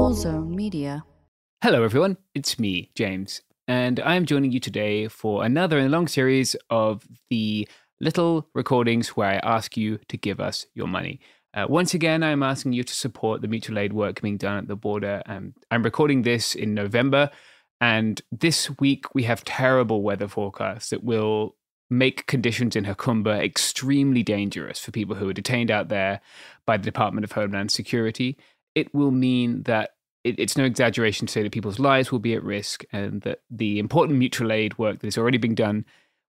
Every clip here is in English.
Cool Zone Media. Hello, everyone. It's me, James, and I'm joining you today for another in a long series of the little recordings where I ask you to give us your money. Uh, once again, I'm asking you to support the mutual aid work being done at the border. Um, I'm recording this in November, and this week we have terrible weather forecasts that will make conditions in Jacumba extremely dangerous for people who are detained out there by the Department of Homeland Security. It will mean that it, it's no exaggeration to say that people's lives will be at risk and that the important mutual aid work that is already being done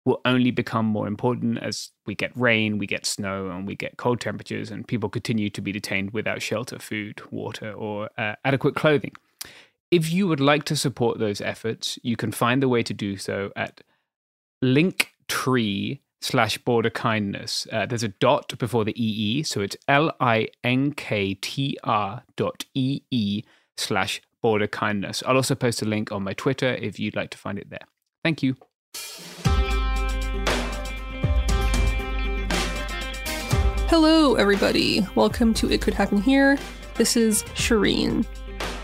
will only become more important as we get rain, we get snow, and we get cold temperatures, and people continue to be detained without shelter, food, water, or uh, adequate clothing. If you would like to support those efforts, you can find the way to do so at linktree slash border kindness. Uh, there's a dot before the EE, so it's L I N K T R dot EE slash border kindness. I'll also post a link on my Twitter if you'd like to find it there. Thank you. Hello, everybody. Welcome to It Could Happen Here. This is Shereen.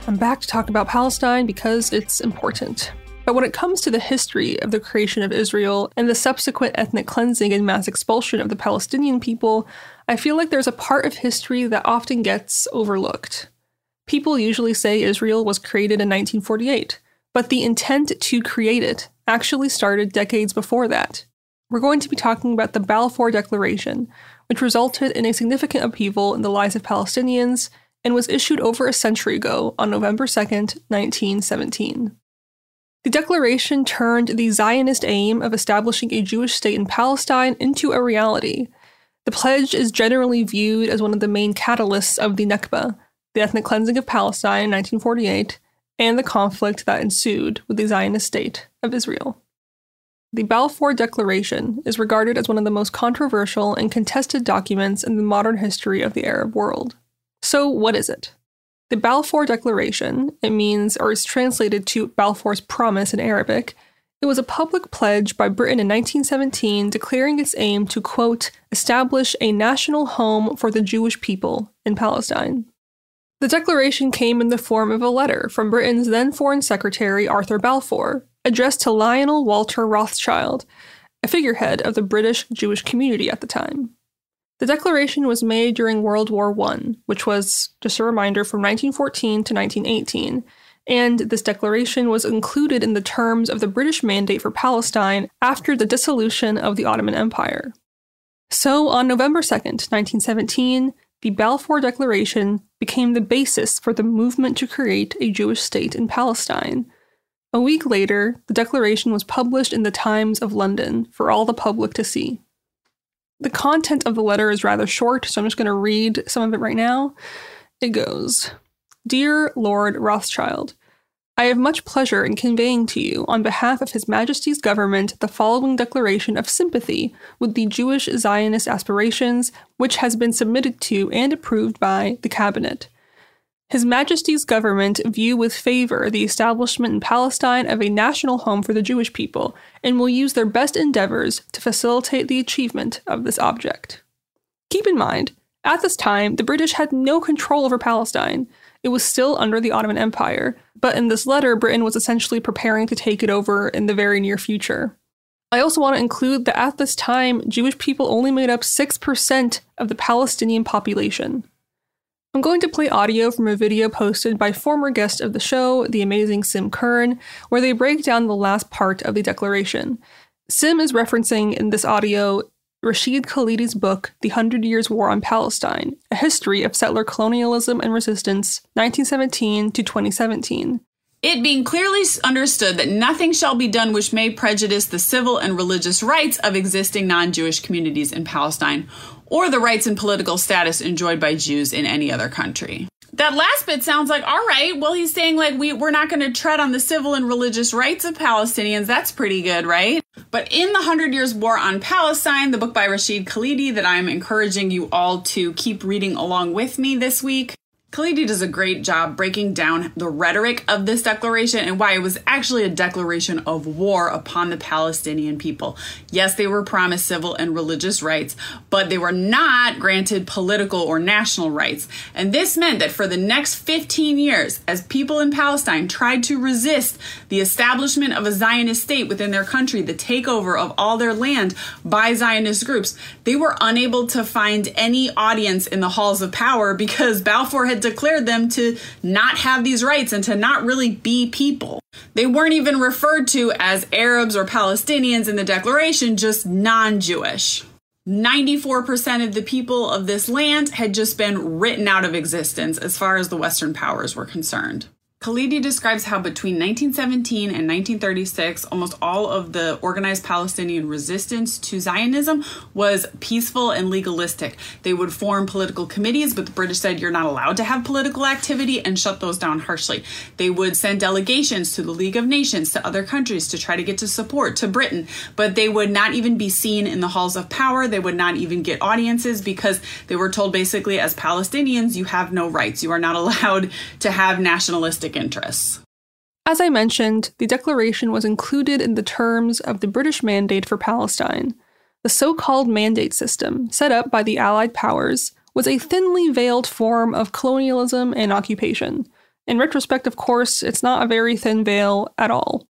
I'm back to talk about Palestine because it's important. But when it comes to the history of the creation of Israel and the subsequent ethnic cleansing and mass expulsion of the Palestinian people, I feel like there's a part of history that often gets overlooked. People usually say Israel was created in 1948, but the intent to create it actually started decades before that. We're going to be talking about the Balfour Declaration, which resulted in a significant upheaval in the lives of Palestinians and was issued over a century ago on November 2nd, 1917. The declaration turned the Zionist aim of establishing a Jewish state in Palestine into a reality. The pledge is generally viewed as one of the main catalysts of the Nakba, the ethnic cleansing of Palestine in 1948, and the conflict that ensued with the Zionist state of Israel. The Balfour Declaration is regarded as one of the most controversial and contested documents in the modern history of the Arab world. So, what is it? The Balfour Declaration, it means, or is translated to Balfour's Promise in Arabic, it was a public pledge by Britain in 1917 declaring its aim to, quote, establish a national home for the Jewish people in Palestine. The declaration came in the form of a letter from Britain's then Foreign Secretary Arthur Balfour, addressed to Lionel Walter Rothschild, a figurehead of the British Jewish community at the time. The declaration was made during World War I, which was, just a reminder, from 1914 to 1918, and this declaration was included in the terms of the British Mandate for Palestine after the dissolution of the Ottoman Empire. So, on November 2nd, 1917, the Balfour Declaration became the basis for the movement to create a Jewish state in Palestine. A week later, the declaration was published in the Times of London for all the public to see. The content of the letter is rather short, so I'm just going to read some of it right now. It goes Dear Lord Rothschild, I have much pleasure in conveying to you, on behalf of His Majesty's government, the following declaration of sympathy with the Jewish Zionist aspirations, which has been submitted to and approved by the Cabinet. His Majesty's government view with favor the establishment in Palestine of a national home for the Jewish people and will use their best endeavors to facilitate the achievement of this object. Keep in mind, at this time, the British had no control over Palestine. It was still under the Ottoman Empire, but in this letter, Britain was essentially preparing to take it over in the very near future. I also want to include that at this time, Jewish people only made up 6% of the Palestinian population. I'm going to play audio from a video posted by former guest of the show, the amazing Sim Kern, where they break down the last part of the declaration. Sim is referencing in this audio Rashid Khalidi's book, The Hundred Years' War on Palestine A History of Settler Colonialism and Resistance, 1917 to 2017. It being clearly understood that nothing shall be done which may prejudice the civil and religious rights of existing non Jewish communities in Palestine or the rights and political status enjoyed by Jews in any other country. That last bit sounds like, all right, well, he's saying like we, we're not going to tread on the civil and religious rights of Palestinians. That's pretty good, right? But in the Hundred Years' War on Palestine, the book by Rashid Khalidi that I'm encouraging you all to keep reading along with me this week, Khalidi does a great job breaking down the rhetoric of this declaration and why it was actually a declaration of war upon the Palestinian people. Yes, they were promised civil and religious rights, but they were not granted political or national rights. And this meant that for the next 15 years, as people in Palestine tried to resist the establishment of a Zionist state within their country, the takeover of all their land by Zionist groups, they were unable to find any audience in the halls of power because Balfour had declared them to not have these rights and to not really be people. They weren't even referred to as Arabs or Palestinians in the declaration, just non Jewish. 94% of the people of this land had just been written out of existence as far as the Western powers were concerned. Khalidi describes how between 1917 and 1936, almost all of the organized Palestinian resistance to Zionism was peaceful and legalistic. They would form political committees, but the British said you're not allowed to have political activity and shut those down harshly. They would send delegations to the League of Nations, to other countries to try to get to support, to Britain, but they would not even be seen in the halls of power. They would not even get audiences because they were told basically, as Palestinians, you have no rights. You are not allowed to have nationalistic interests. As I mentioned, the declaration was included in the terms of the British Mandate for Palestine. The so called mandate system, set up by the Allied powers, was a thinly veiled form of colonialism and occupation. In retrospect, of course, it's not a very thin veil at all.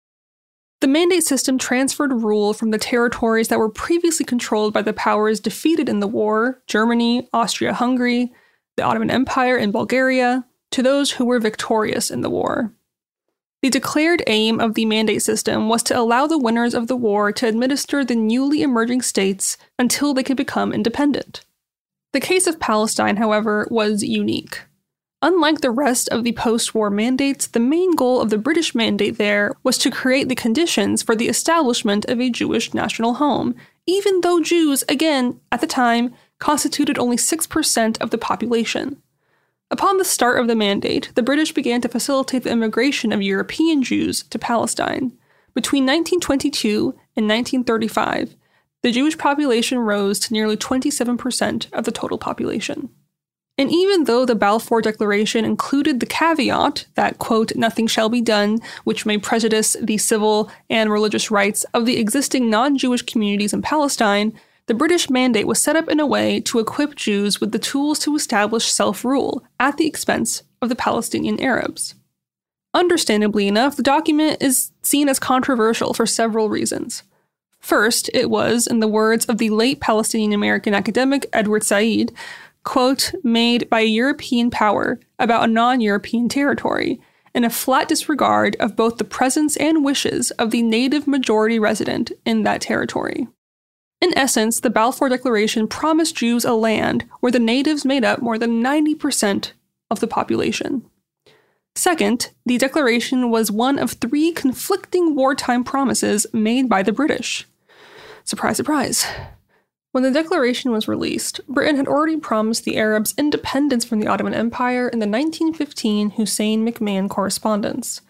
The mandate system transferred rule from the territories that were previously controlled by the powers defeated in the war Germany, Austria Hungary, the Ottoman Empire, and Bulgaria to those who were victorious in the war. The declared aim of the mandate system was to allow the winners of the war to administer the newly emerging states until they could become independent. The case of Palestine, however, was unique. Unlike the rest of the post war mandates, the main goal of the British mandate there was to create the conditions for the establishment of a Jewish national home, even though Jews, again, at the time, constituted only 6% of the population. Upon the start of the mandate, the British began to facilitate the immigration of European Jews to Palestine. Between 1922 and 1935, the Jewish population rose to nearly 27% of the total population. And even though the Balfour Declaration included the caveat that, quote, nothing shall be done which may prejudice the civil and religious rights of the existing non Jewish communities in Palestine, the British mandate was set up in a way to equip Jews with the tools to establish self rule at the expense of the Palestinian Arabs. Understandably enough, the document is seen as controversial for several reasons. First, it was, in the words of the late Palestinian American academic Edward Said, quote, made by a European power about a non European territory, in a flat disregard of both the presence and wishes of the native majority resident in that territory. In essence, the Balfour Declaration promised Jews a land where the natives made up more than 90% of the population. Second, the declaration was one of three conflicting wartime promises made by the British. Surprise, surprise. When the declaration was released, Britain had already promised the Arabs independence from the Ottoman Empire in the 1915 Hussein McMahon Correspondence.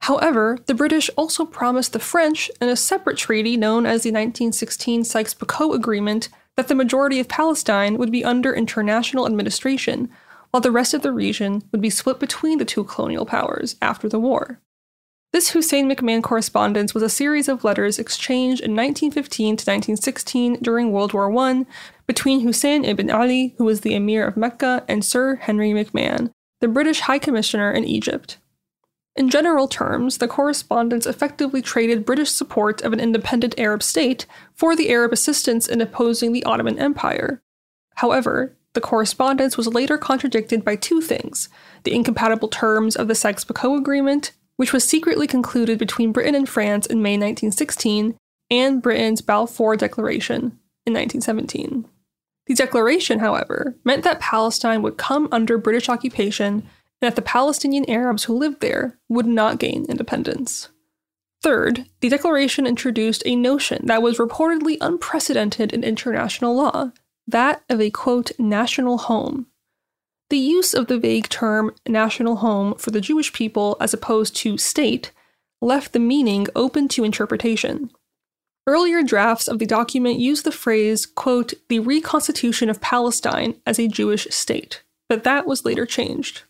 However, the British also promised the French, in a separate treaty known as the 1916 Sykes Picot Agreement, that the majority of Palestine would be under international administration, while the rest of the region would be split between the two colonial powers after the war. This Hussein McMahon correspondence was a series of letters exchanged in 1915 to 1916 during World War I between Hussein ibn Ali, who was the emir of Mecca, and Sir Henry McMahon, the British High Commissioner in Egypt. In general terms, the correspondence effectively traded British support of an independent Arab state for the Arab assistance in opposing the Ottoman Empire. However, the correspondence was later contradicted by two things the incompatible terms of the Sykes Picot Agreement, which was secretly concluded between Britain and France in May 1916, and Britain's Balfour Declaration in 1917. The declaration, however, meant that Palestine would come under British occupation that the Palestinian Arabs who lived there would not gain independence. Third, the declaration introduced a notion that was reportedly unprecedented in international law that of a quote, national home. The use of the vague term national home for the Jewish people as opposed to state left the meaning open to interpretation. Earlier drafts of the document used the phrase, quote, the reconstitution of Palestine as a Jewish state, but that was later changed.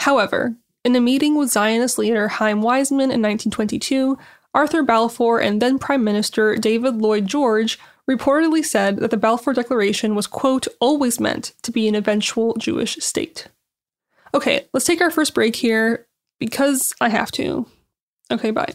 However, in a meeting with Zionist leader Chaim Weizmann in 1922, Arthur Balfour and then Prime Minister David Lloyd George reportedly said that the Balfour Declaration was, quote, always meant to be an eventual Jewish state. Okay, let's take our first break here because I have to. Okay, bye.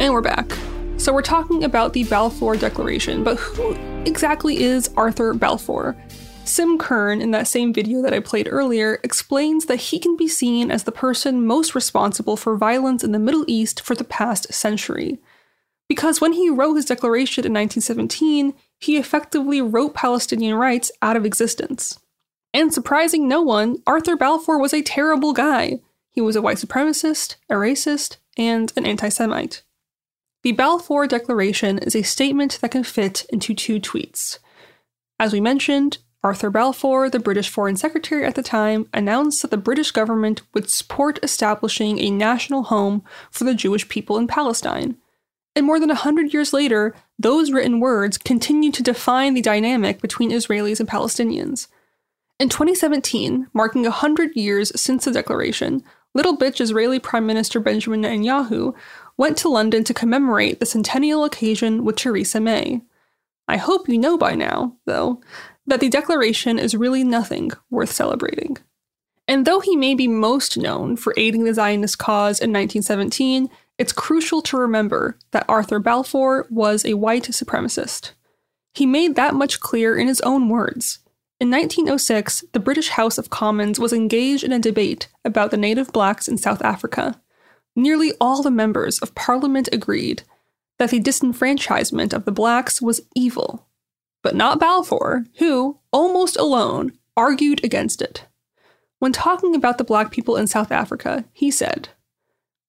And we're back. So we're talking about the Balfour Declaration, but who exactly is Arthur Balfour? Sim Kern, in that same video that I played earlier, explains that he can be seen as the person most responsible for violence in the Middle East for the past century. Because when he wrote his declaration in 1917, he effectively wrote Palestinian rights out of existence. And surprising no one, Arthur Balfour was a terrible guy. He was a white supremacist, a racist, and an anti Semite. The Balfour Declaration is a statement that can fit into two tweets. As we mentioned, Arthur Balfour, the British Foreign Secretary at the time, announced that the British government would support establishing a national home for the Jewish people in Palestine. And more than a hundred years later, those written words continue to define the dynamic between Israelis and Palestinians. In 2017, marking a hundred years since the declaration, Little Bitch Israeli Prime Minister Benjamin Netanyahu went to London to commemorate the centennial occasion with Theresa May. I hope you know by now, though, that the Declaration is really nothing worth celebrating. And though he may be most known for aiding the Zionist cause in 1917, it's crucial to remember that Arthur Balfour was a white supremacist. He made that much clear in his own words. In 1906, the British House of Commons was engaged in a debate about the native blacks in South Africa. Nearly all the members of Parliament agreed that the disenfranchisement of the blacks was evil, but not Balfour, who, almost alone, argued against it. When talking about the black people in South Africa, he said,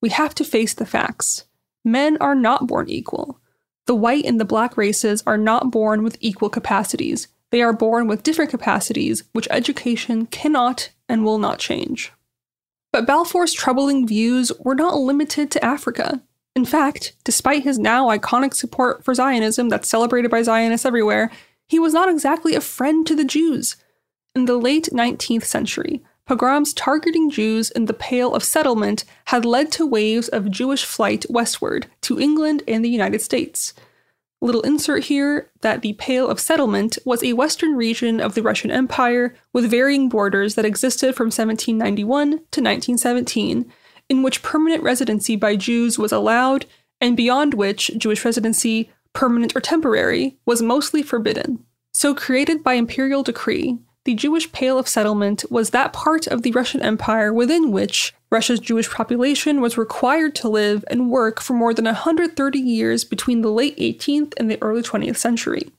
We have to face the facts. Men are not born equal. The white and the black races are not born with equal capacities. They are born with different capacities, which education cannot and will not change. But Balfour's troubling views were not limited to Africa. In fact, despite his now iconic support for Zionism that's celebrated by Zionists everywhere, he was not exactly a friend to the Jews. In the late 19th century, pogroms targeting Jews in the Pale of Settlement had led to waves of Jewish flight westward to England and the United States. Little insert here that the Pale of Settlement was a western region of the Russian Empire with varying borders that existed from 1791 to 1917, in which permanent residency by Jews was allowed, and beyond which Jewish residency, permanent or temporary, was mostly forbidden. So, created by imperial decree, the Jewish Pale of Settlement was that part of the Russian Empire within which Russia's Jewish population was required to live and work for more than 130 years between the late 18th and the early 20th century.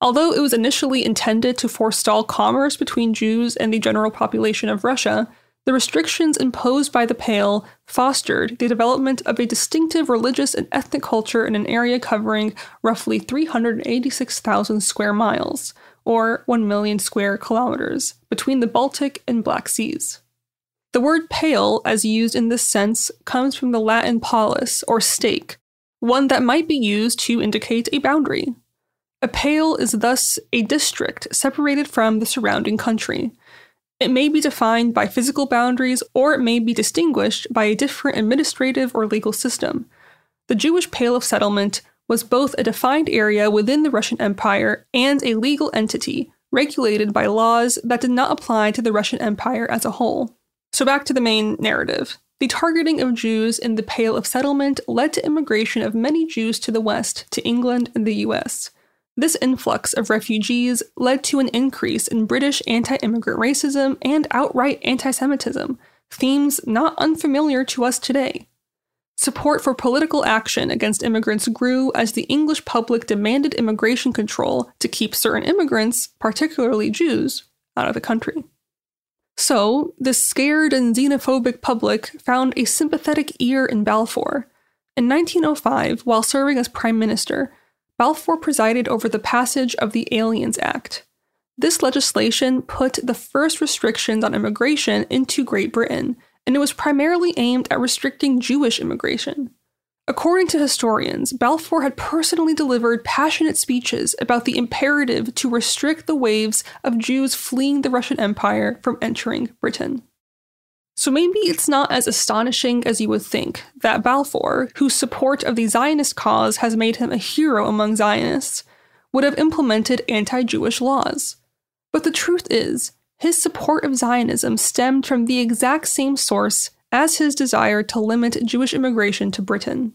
Although it was initially intended to forestall commerce between Jews and the general population of Russia, the restrictions imposed by the Pale fostered the development of a distinctive religious and ethnic culture in an area covering roughly 386,000 square miles, or 1 million square kilometers, between the Baltic and Black Seas. The word pale, as used in this sense, comes from the Latin palus, or stake, one that might be used to indicate a boundary. A pale is thus a district separated from the surrounding country. It may be defined by physical boundaries or it may be distinguished by a different administrative or legal system. The Jewish Pale of Settlement was both a defined area within the Russian Empire and a legal entity regulated by laws that did not apply to the Russian Empire as a whole. So, back to the main narrative. The targeting of Jews in the Pale of Settlement led to immigration of many Jews to the West, to England and the US. This influx of refugees led to an increase in British anti immigrant racism and outright anti Semitism, themes not unfamiliar to us today. Support for political action against immigrants grew as the English public demanded immigration control to keep certain immigrants, particularly Jews, out of the country. So, this scared and xenophobic public found a sympathetic ear in Balfour. In 1905, while serving as Prime Minister, Balfour presided over the passage of the Aliens Act. This legislation put the first restrictions on immigration into Great Britain and it was primarily aimed at restricting Jewish immigration. According to historians, Balfour had personally delivered passionate speeches about the imperative to restrict the waves of Jews fleeing the Russian Empire from entering Britain. So maybe it's not as astonishing as you would think that Balfour, whose support of the Zionist cause has made him a hero among Zionists, would have implemented anti Jewish laws. But the truth is, his support of Zionism stemmed from the exact same source as his desire to limit Jewish immigration to Britain.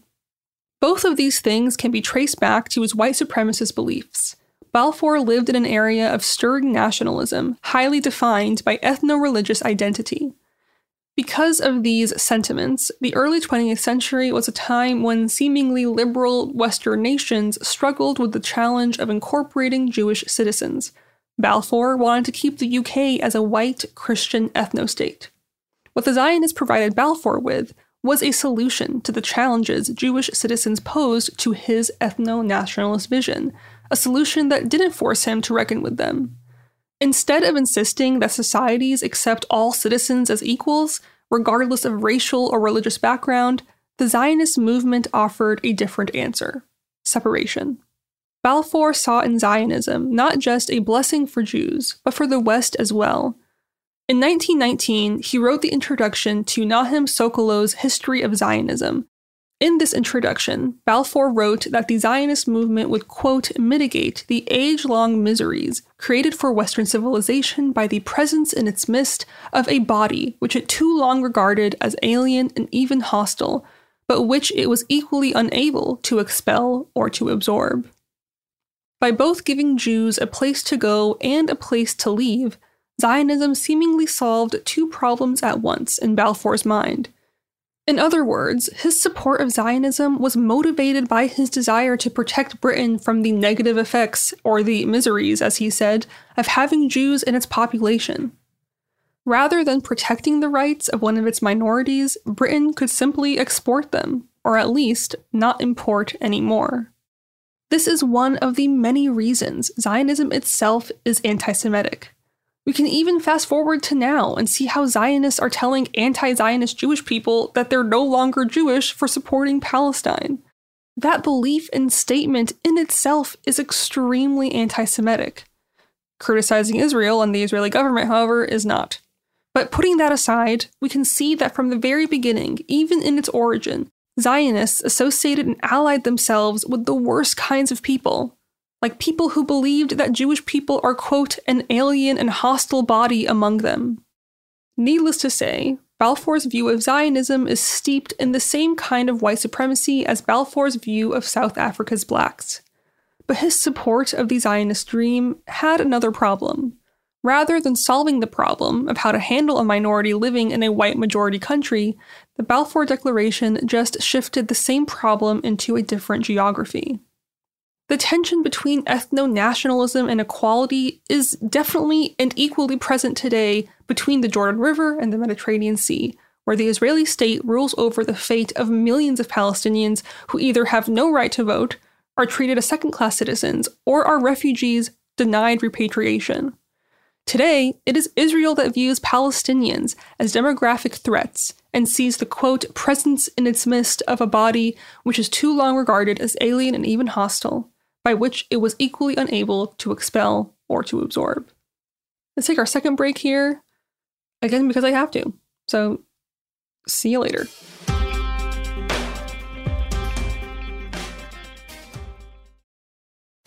Both of these things can be traced back to his white supremacist beliefs. Balfour lived in an area of stirring nationalism, highly defined by ethno religious identity. Because of these sentiments, the early 20th century was a time when seemingly liberal Western nations struggled with the challenge of incorporating Jewish citizens, Balfour wanted to keep the UK as a white Christian ethno-state. What the Zionists provided Balfour with was a solution to the challenges Jewish citizens posed to his ethno nationalist vision, a solution that didn't force him to reckon with them. Instead of insisting that societies accept all citizens as equals, regardless of racial or religious background, the Zionist movement offered a different answer separation. Balfour saw in Zionism not just a blessing for Jews, but for the West as well. In 1919, he wrote the introduction to Nahum Sokolow's History of Zionism, in this introduction, Balfour wrote that the Zionist movement would, quote, mitigate the age long miseries created for Western civilization by the presence in its midst of a body which it too long regarded as alien and even hostile, but which it was equally unable to expel or to absorb. By both giving Jews a place to go and a place to leave, Zionism seemingly solved two problems at once in Balfour's mind. In other words, his support of Zionism was motivated by his desire to protect Britain from the negative effects, or the miseries, as he said, of having Jews in its population. Rather than protecting the rights of one of its minorities, Britain could simply export them, or at least not import any more. This is one of the many reasons Zionism itself is anti Semitic. We can even fast forward to now and see how Zionists are telling anti Zionist Jewish people that they're no longer Jewish for supporting Palestine. That belief and statement in itself is extremely anti Semitic. Criticizing Israel and the Israeli government, however, is not. But putting that aside, we can see that from the very beginning, even in its origin, Zionists associated and allied themselves with the worst kinds of people like people who believed that Jewish people are, quote, an alien and hostile body among them. Needless to say, Balfour's view of Zionism is steeped in the same kind of white supremacy as Balfour's view of South Africa's blacks. But his support of the Zionist dream had another problem. Rather than solving the problem of how to handle a minority living in a white majority country, the Balfour Declaration just shifted the same problem into a different geography. The tension between ethno nationalism and equality is definitely and equally present today between the Jordan River and the Mediterranean Sea, where the Israeli state rules over the fate of millions of Palestinians who either have no right to vote, are treated as second class citizens, or are refugees denied repatriation. Today, it is Israel that views Palestinians as demographic threats and sees the quote presence in its midst of a body which is too long regarded as alien and even hostile by which it was equally unable to expel or to absorb. Let's take our second break here, again because I have to. So, see you later.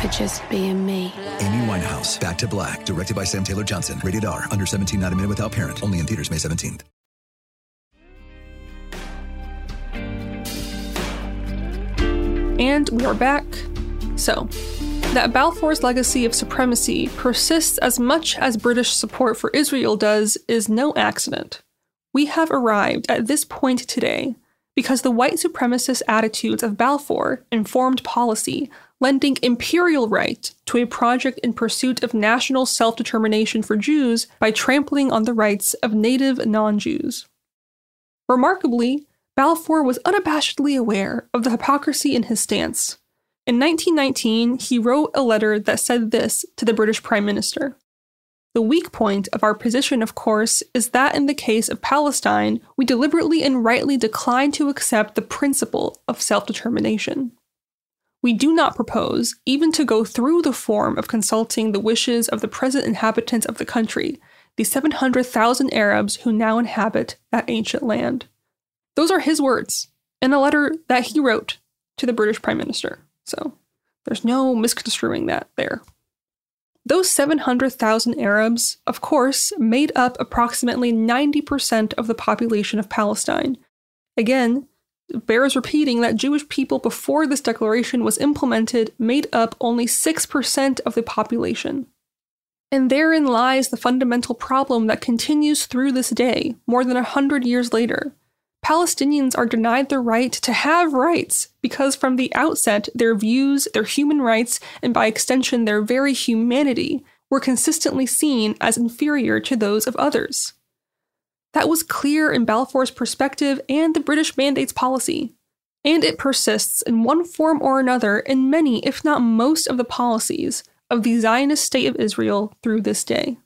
for just being me. Amy Winehouse, Back to Black, directed by Sam Taylor Johnson. Rated R, under 17, not a minute without parent. Only in theaters May 17th. And we are back. So, that Balfour's legacy of supremacy persists as much as British support for Israel does is no accident. We have arrived at this point today because the white supremacist attitudes of Balfour informed policy, lending imperial right to a project in pursuit of national self determination for Jews by trampling on the rights of native non Jews. Remarkably, Balfour was unabashedly aware of the hypocrisy in his stance. In 1919, he wrote a letter that said this to the British Prime Minister The weak point of our position, of course, is that in the case of Palestine, we deliberately and rightly decline to accept the principle of self determination. We do not propose even to go through the form of consulting the wishes of the present inhabitants of the country, the 700,000 Arabs who now inhabit that ancient land. Those are his words in a letter that he wrote to the British Prime Minister. So there's no misconstruing that there. Those 700,000 Arabs, of course, made up approximately 90% of the population of Palestine. Again, bears repeating that Jewish people before this declaration was implemented made up only 6% of the population. And therein lies the fundamental problem that continues through this day, more than a hundred years later. Palestinians are denied the right to have rights because from the outset, their views, their human rights, and by extension, their very humanity were consistently seen as inferior to those of others. That was clear in Balfour's perspective and the British mandate's policy. And it persists in one form or another in many, if not most, of the policies of the Zionist state of Israel through this day.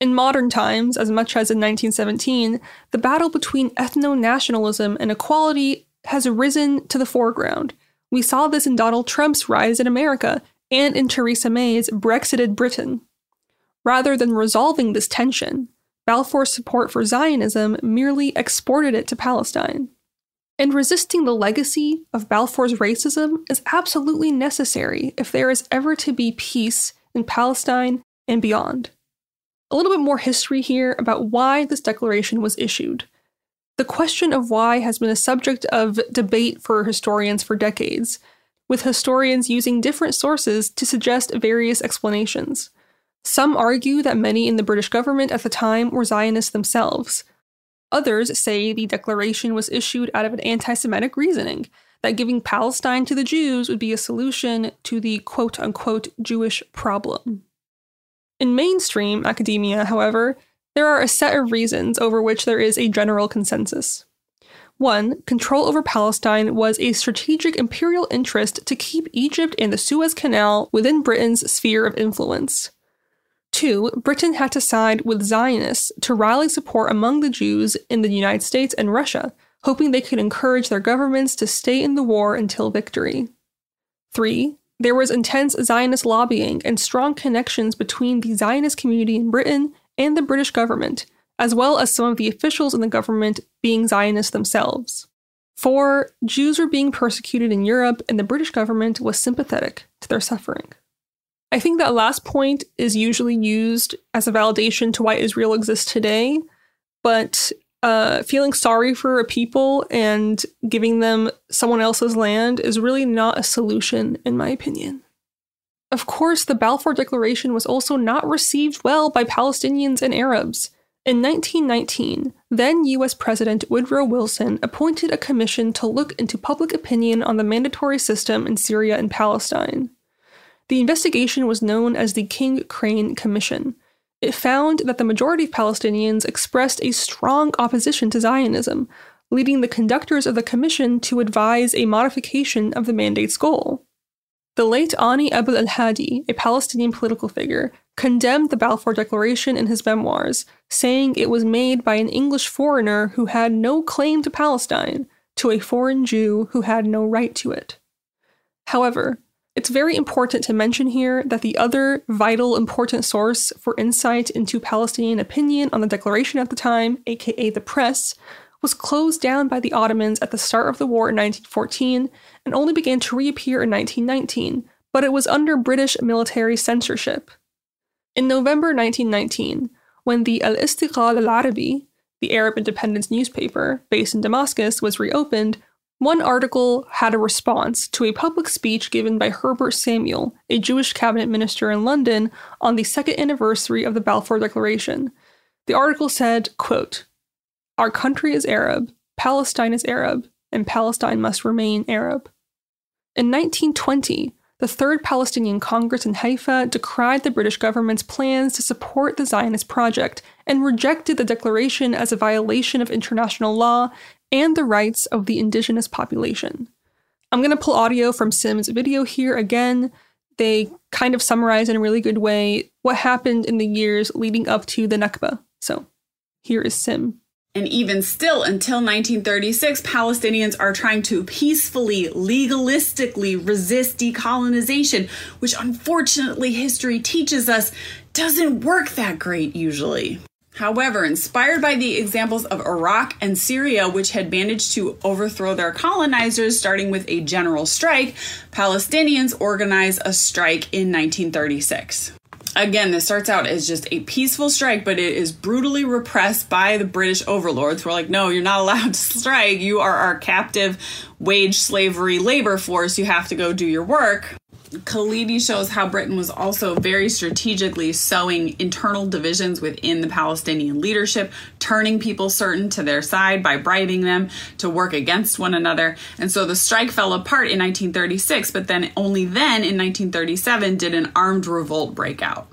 In modern times, as much as in 1917, the battle between ethno nationalism and equality has risen to the foreground. We saw this in Donald Trump's rise in America and in Theresa May's Brexited Britain. Rather than resolving this tension, Balfour's support for Zionism merely exported it to Palestine. And resisting the legacy of Balfour's racism is absolutely necessary if there is ever to be peace in Palestine and beyond. A little bit more history here about why this declaration was issued. The question of why has been a subject of debate for historians for decades, with historians using different sources to suggest various explanations. Some argue that many in the British government at the time were Zionists themselves. Others say the declaration was issued out of an anti Semitic reasoning, that giving Palestine to the Jews would be a solution to the quote unquote Jewish problem. In mainstream academia, however, there are a set of reasons over which there is a general consensus. One, control over Palestine was a strategic imperial interest to keep Egypt and the Suez Canal within Britain's sphere of influence. Two, Britain had to side with Zionists to rally support among the Jews in the United States and Russia, hoping they could encourage their governments to stay in the war until victory. Three, there was intense Zionist lobbying and strong connections between the Zionist community in Britain and the British government, as well as some of the officials in the government being Zionists themselves. Four, Jews were being persecuted in Europe, and the British government was sympathetic to their suffering. I think that last point is usually used as a validation to why Israel exists today, but uh, feeling sorry for a people and giving them someone else's land is really not a solution, in my opinion. Of course, the Balfour Declaration was also not received well by Palestinians and Arabs. In 1919, then US President Woodrow Wilson appointed a commission to look into public opinion on the mandatory system in Syria and Palestine. The investigation was known as the King Crane Commission. It found that the majority of Palestinians expressed a strong opposition to Zionism, leading the conductors of the commission to advise a modification of the mandate's goal. The late Awni Abdul al Hadi, a Palestinian political figure, condemned the Balfour Declaration in his memoirs, saying it was made by an English foreigner who had no claim to Palestine, to a foreign Jew who had no right to it. However, it's very important to mention here that the other vital important source for insight into Palestinian opinion on the declaration at the time, aka the press, was closed down by the Ottomans at the start of the war in 1914 and only began to reappear in 1919, but it was under British military censorship. In November 1919, when the Al Istiqlal al Arabi, the Arab independence newspaper based in Damascus, was reopened, One article had a response to a public speech given by Herbert Samuel, a Jewish cabinet minister in London, on the second anniversary of the Balfour Declaration. The article said, quote, Our country is Arab, Palestine is Arab, and Palestine must remain Arab. In 1920, the Third Palestinian Congress in Haifa decried the British government's plans to support the Zionist project and rejected the declaration as a violation of international law and the rights of the indigenous population. I'm going to pull audio from Sim's video here again. They kind of summarize in a really good way what happened in the years leading up to the Nakba. So here is Sim. And even still, until 1936, Palestinians are trying to peacefully, legalistically resist decolonization, which unfortunately history teaches us doesn't work that great usually. However, inspired by the examples of Iraq and Syria, which had managed to overthrow their colonizers, starting with a general strike, Palestinians organized a strike in 1936. Again, this starts out as just a peaceful strike, but it is brutally repressed by the British overlords who are like, no, you're not allowed to strike. You are our captive wage slavery labor force. You have to go do your work. Khalidi shows how Britain was also very strategically sowing internal divisions within the Palestinian leadership, turning people certain to their side by bribing them to work against one another. And so the strike fell apart in 1936, but then only then in 1937 did an armed revolt break out.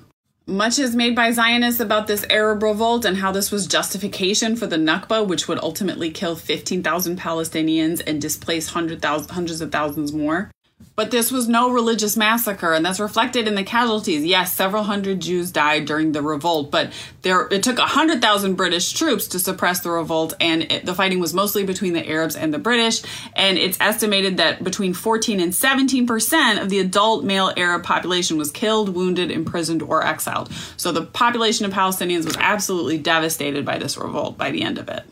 Much is made by Zionists about this Arab revolt and how this was justification for the Nakba, which would ultimately kill 15,000 Palestinians and displace hundreds of thousands more. But this was no religious massacre, and that's reflected in the casualties. Yes, several hundred Jews died during the revolt, but there it took 100,000 British troops to suppress the revolt, and it, the fighting was mostly between the Arabs and the British. And it's estimated that between 14 and 17 percent of the adult male Arab population was killed, wounded, imprisoned, or exiled. So the population of Palestinians was absolutely devastated by this revolt by the end of it.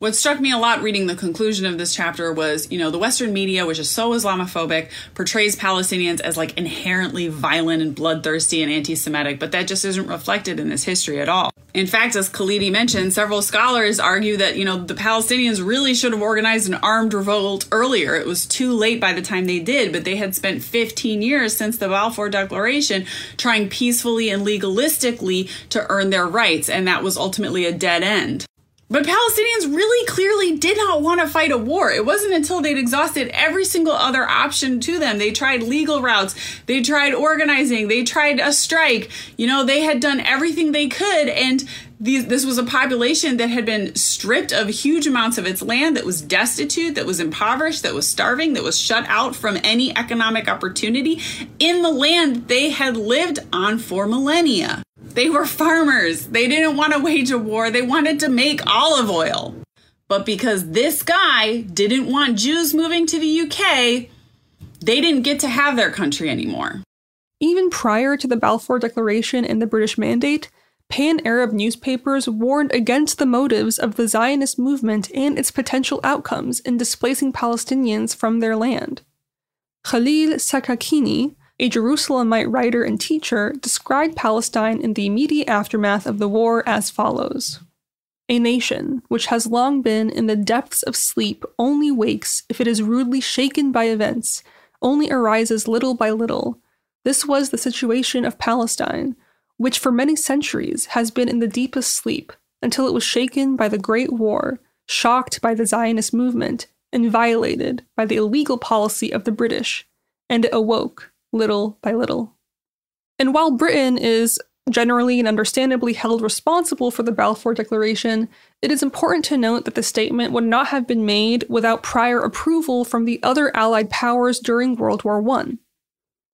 What struck me a lot reading the conclusion of this chapter was, you know, the Western media, which is so Islamophobic, portrays Palestinians as like inherently violent and bloodthirsty and anti Semitic, but that just isn't reflected in this history at all. In fact, as Khalidi mentioned, several scholars argue that, you know, the Palestinians really should have organized an armed revolt earlier. It was too late by the time they did, but they had spent 15 years since the Balfour Declaration trying peacefully and legalistically to earn their rights, and that was ultimately a dead end. But Palestinians really clearly did not want to fight a war. It wasn't until they'd exhausted every single other option to them. They tried legal routes, they tried organizing, they tried a strike. You know, they had done everything they could. And these, this was a population that had been stripped of huge amounts of its land, that was destitute, that was impoverished, that was starving, that was shut out from any economic opportunity in the land they had lived on for millennia. They were farmers. They didn't want to wage a war. They wanted to make olive oil. But because this guy didn't want Jews moving to the UK, they didn't get to have their country anymore. Even prior to the Balfour Declaration and the British Mandate, pan Arab newspapers warned against the motives of the Zionist movement and its potential outcomes in displacing Palestinians from their land. Khalil Sakakini, a Jerusalemite writer and teacher, described Palestine in the immediate aftermath of the war as follows A nation, which has long been in the depths of sleep, only wakes if it is rudely shaken by events, only arises little by little. This was the situation of Palestine, which for many centuries has been in the deepest sleep until it was shaken by the Great War, shocked by the Zionist movement, and violated by the illegal policy of the British, and it awoke little by little. And while Britain is generally and understandably held responsible for the Balfour Declaration, it is important to note that the statement would not have been made without prior approval from the other Allied powers during World War I.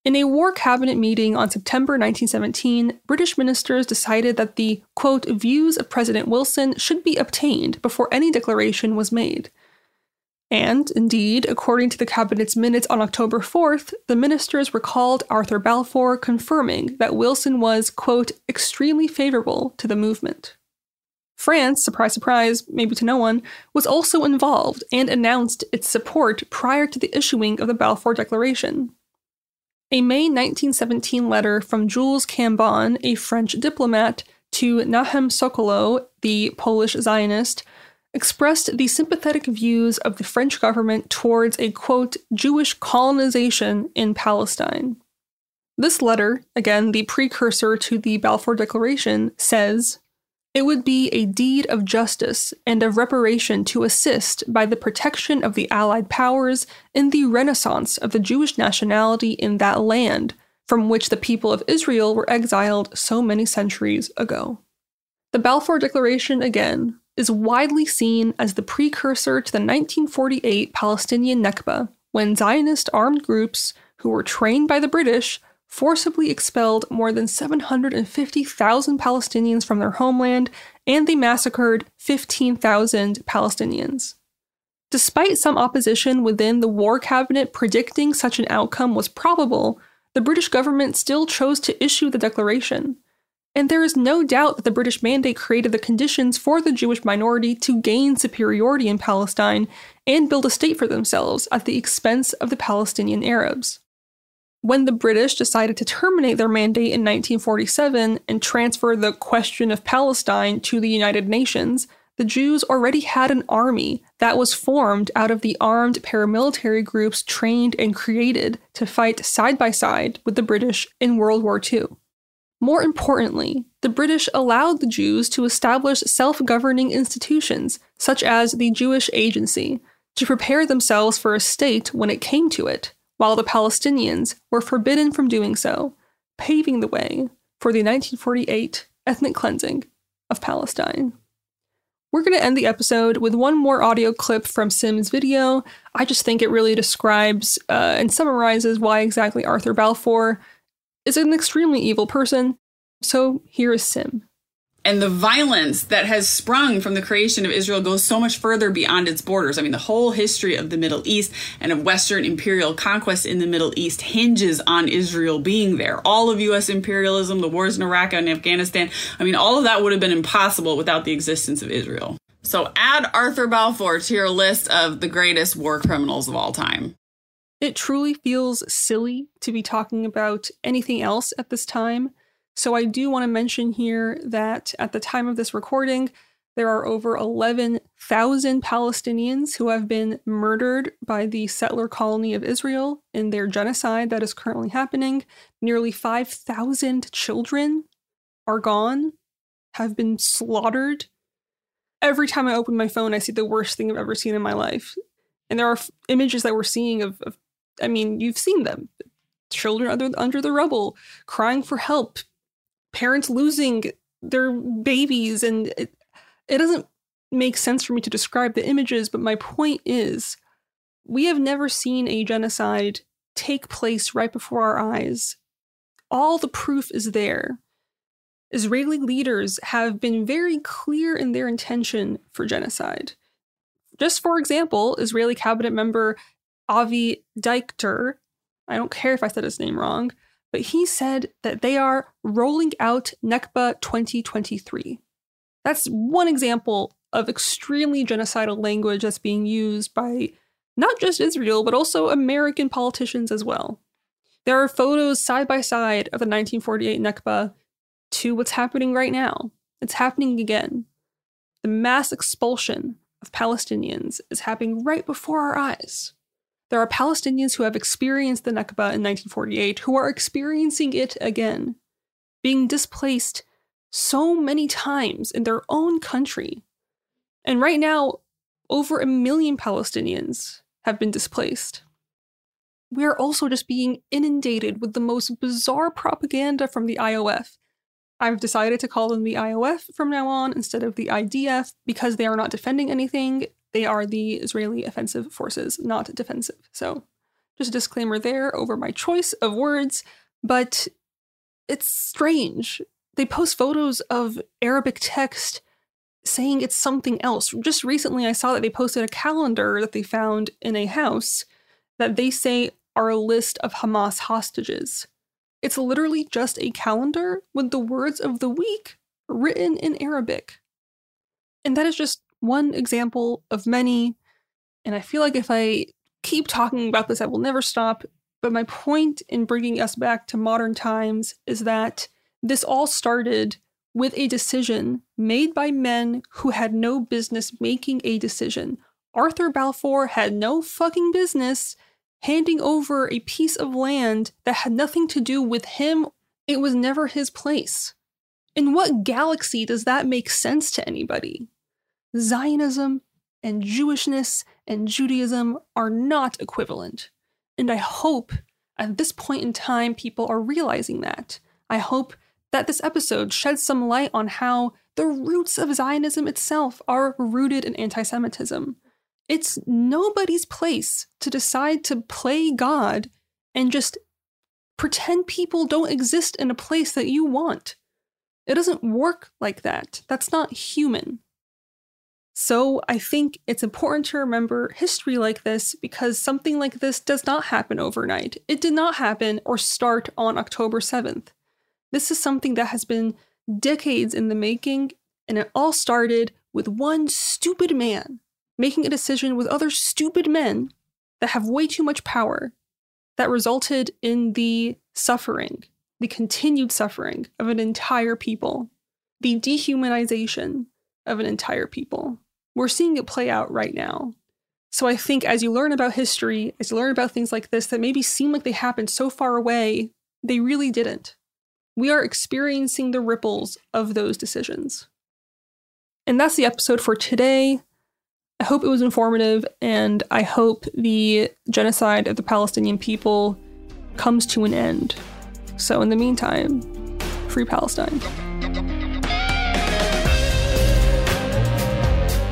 In a war cabinet meeting on September 1917, British ministers decided that the, quote, views of President Wilson should be obtained before any declaration was made. And, indeed, according to the Cabinet's minutes on October 4th, the ministers recalled Arthur Balfour confirming that Wilson was, quote, extremely favorable to the movement. France, surprise, surprise, maybe to no one, was also involved and announced its support prior to the issuing of the Balfour Declaration. A May 1917 letter from Jules Cambon, a French diplomat, to Nahum Sokolow, the Polish Zionist, expressed the sympathetic views of the French government towards a quote, Jewish colonization in Palestine. This letter, again the precursor to the Balfour Declaration, says it would be a deed of justice and of reparation to assist by the protection of the Allied powers in the renaissance of the Jewish nationality in that land from which the people of Israel were exiled so many centuries ago. The Balfour Declaration, again, is widely seen as the precursor to the 1948 Palestinian Nakba, when Zionist armed groups who were trained by the British forcibly expelled more than 750,000 Palestinians from their homeland and they massacred 15,000 Palestinians. Despite some opposition within the war cabinet predicting such an outcome was probable, the British government still chose to issue the declaration. And there is no doubt that the British mandate created the conditions for the Jewish minority to gain superiority in Palestine and build a state for themselves at the expense of the Palestinian Arabs. When the British decided to terminate their mandate in 1947 and transfer the question of Palestine to the United Nations, the Jews already had an army that was formed out of the armed paramilitary groups trained and created to fight side by side with the British in World War II. More importantly, the British allowed the Jews to establish self governing institutions, such as the Jewish Agency, to prepare themselves for a state when it came to it while the Palestinians were forbidden from doing so, paving the way for the 1948 ethnic cleansing of Palestine. We're going to end the episode with one more audio clip from Sim's video. I just think it really describes uh, and summarizes why exactly Arthur Balfour is an extremely evil person. So here is Sim and the violence that has sprung from the creation of Israel goes so much further beyond its borders. I mean, the whole history of the Middle East and of Western imperial conquest in the Middle East hinges on Israel being there. All of U.S. imperialism, the wars in Iraq and Afghanistan, I mean, all of that would have been impossible without the existence of Israel. So add Arthur Balfour to your list of the greatest war criminals of all time. It truly feels silly to be talking about anything else at this time. So I do want to mention here that at the time of this recording, there are over 11,000 Palestinians who have been murdered by the settler colony of Israel in their genocide that is currently happening. Nearly 5,000 children are gone, have been slaughtered. Every time I open my phone, I see the worst thing I've ever seen in my life. And there are f- images that we're seeing of, of, I mean, you've seen them. Children under, under the rubble, crying for help, parents losing their babies and it, it doesn't make sense for me to describe the images but my point is we have never seen a genocide take place right before our eyes. All the proof is there. Israeli leaders have been very clear in their intention for genocide. Just for example israeli cabinet member avi dichter i don't care if i said his name wrong but he said that they are rolling out Nakba 2023. That's one example of extremely genocidal language that's being used by not just Israel, but also American politicians as well. There are photos side by side of the 1948 Nakba to what's happening right now. It's happening again. The mass expulsion of Palestinians is happening right before our eyes. There are Palestinians who have experienced the Nakba in 1948 who are experiencing it again, being displaced so many times in their own country. And right now, over a million Palestinians have been displaced. We are also just being inundated with the most bizarre propaganda from the IOF. I've decided to call them the IOF from now on instead of the IDF because they are not defending anything they are the Israeli offensive forces, not defensive. So, just a disclaimer there over my choice of words, but it's strange. They post photos of Arabic text saying it's something else. Just recently, I saw that they posted a calendar that they found in a house that they say are a list of Hamas hostages. It's literally just a calendar with the words of the week written in Arabic. And that is just one example of many. And I feel like if I keep talking about this, I will never stop. But my point in bringing us back to modern times is that this all started with a decision made by men who had no business making a decision. Arthur Balfour had no fucking business handing over a piece of land that had nothing to do with him. It was never his place. In what galaxy does that make sense to anybody? Zionism and Jewishness and Judaism are not equivalent. And I hope at this point in time people are realizing that. I hope that this episode sheds some light on how the roots of Zionism itself are rooted in anti Semitism. It's nobody's place to decide to play God and just pretend people don't exist in a place that you want. It doesn't work like that. That's not human. So I think it's important to remember history like this because something like this does not happen overnight. It did not happen or start on October 7th. This is something that has been decades in the making, and it all started with one stupid man making a decision with other stupid men that have way too much power that resulted in the suffering, the continued suffering of an entire people, the dehumanization of an entire people. We're seeing it play out right now. So I think as you learn about history, as you learn about things like this that maybe seem like they happened so far away, they really didn't. We are experiencing the ripples of those decisions. And that's the episode for today. I hope it was informative, and I hope the genocide of the Palestinian people comes to an end. So, in the meantime, free Palestine.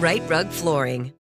Rite Rug Flooring.